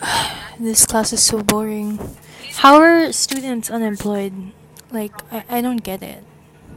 This class is so boring. How are students unemployed? Like, I, I don't get it.